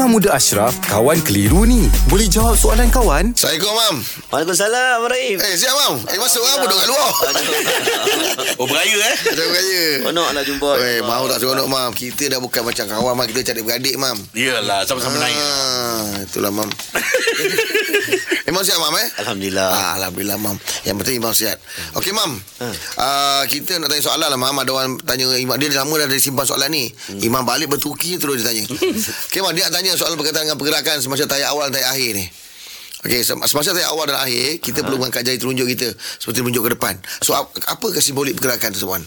Imam Muda Ashraf, kawan keliru ni. Boleh jawab soalan kawan? Assalamualaikum, Mam. Waalaikumsalam, Rahim. Eh, siap, Mam. Eh, masuk apa duduk kat luar? Oh beraya eh Macam beraya. Seronok lah jumpa. Eh, mau tak seronok, Mam. Kita dah bukan macam kawan, Mam. Kita cari beradik, Mam. Yelah sama-sama naik Ah, itulah, Mam. Imam sihat, Mam, eh? Alhamdulillah. Ah, Alhamdulillah, Mam. Yang penting Imam sihat. Okey, Mam. Ah, kita nak tanya soalan lah, Mam. Ada orang tanya Imam. Dia lama dah ada simpan soalan ni. Imam balik bertuki terus dia tanya. Okey, Mam. Dia nak tanya soalan berkaitan dengan pergerakan semasa tayar awal dan tayar akhir ni. Okey, sem- semasa tayar awal dan akhir, kita perlu mengangkat jari telunjuk kita seperti menunjuk ke depan. So, ap- apa ke simbolik pergerakan tersebut?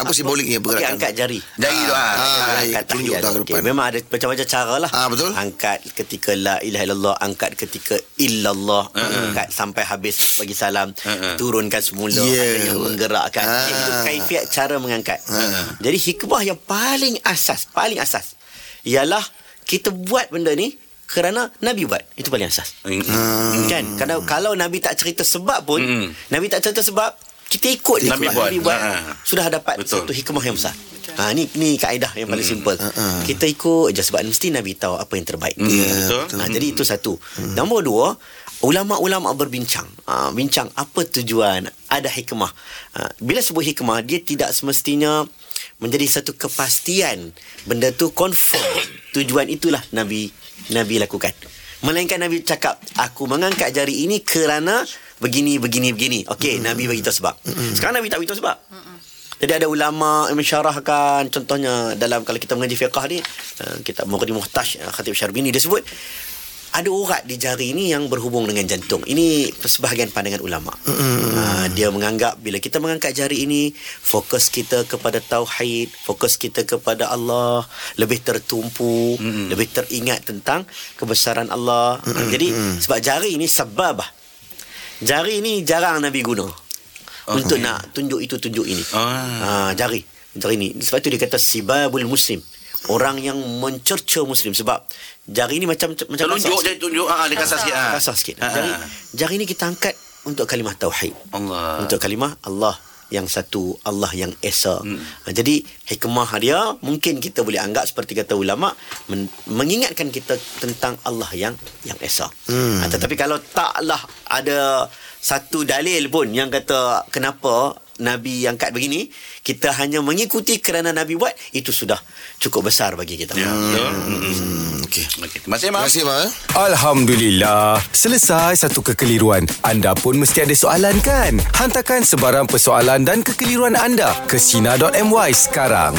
Apa simboliknya pergerakan? angkat jari. Jari tu ah. Ah, angkat Tunjuk ke depan. Memang ada macam-macam cara lah. Ah, betul. Angkat ketika la ilaha illallah, angkat ketika illallah, angkat sampai habis bagi salam, Uh-uh. turunkan semula, Yeah. ada yang menggerakkan. Ah. Okey, Itu kaifiat cara mengangkat. Jadi hikmah yang paling asas, paling asas ialah kita buat benda ni kerana Nabi buat. Itu paling asas. Hmm. Kan? Kalau kalau Nabi tak cerita sebab pun, Mm-mm. Nabi tak cerita sebab, kita ikut je Nabi buat. Nabi buat. Ha. Sudah dapat Betul. satu hikmah yang besar. Ha ni ni kaedah yang paling simple. Ha-ha. Kita ikut je sebab mesti Nabi tahu apa yang terbaik. Hmm, betul. Ha, jadi itu satu. Nombor dua, ulama-ulama berbincang. Ha, bincang apa tujuan, ada hikmah. Ha, bila sebut hikmah, dia tidak semestinya menjadi satu kepastian benda tu confirm tujuan itulah Nabi Nabi lakukan. Melainkan Nabi cakap, aku mengangkat jari ini kerana begini, begini, begini. Okey, Nabi bagi tahu sebab. Sekarang Nabi tak beritahu sebab. Jadi ada ulama yang mensyarahkan contohnya dalam kalau kita mengaji fiqah ni uh, kitab Muqaddimah Muhtash uh, Khatib Syarbini dia sebut ada urat di jari ini yang berhubung dengan jantung. Ini sebahagian pandangan ulama. Uh, dia menganggap bila kita mengangkat jari ini fokus kita kepada tauhid, fokus kita kepada Allah, lebih tertumpu, lebih teringat tentang kebesaran Allah. Uh, jadi sebab jari ini sebab Jari ini jarang Nabi guna untuk nak tunjuk itu tunjuk ini. Ah. Ha, jari. Jari ini. Sebab itu dia kata sibabul muslim. Orang yang mencerca muslim sebab jari ini macam macam kasar je tunjuk ah dia kasar sikit ah. Kasar sikit. Ah, Jari, ah. jari ini kita angkat untuk kalimah tauhid. Allah. Untuk kalimah Allah yang satu Allah yang esa. Hmm. Jadi hikmah dia mungkin kita boleh anggap seperti kata ulama men- mengingatkan kita tentang Allah yang yang esa. Hmm. tetapi kalau taklah ada satu dalil pun yang kata kenapa Nabi angkat begini, kita hanya mengikuti kerana Nabi buat, itu sudah cukup besar bagi kita. Ya, betul. Hmm, okey. Okey, terima kasih, Terima kasih, eh. Alhamdulillah. Selesai satu kekeliruan. Anda pun mesti ada soalan kan? Hantarkan sebarang persoalan dan kekeliruan anda ke Sina.my sekarang.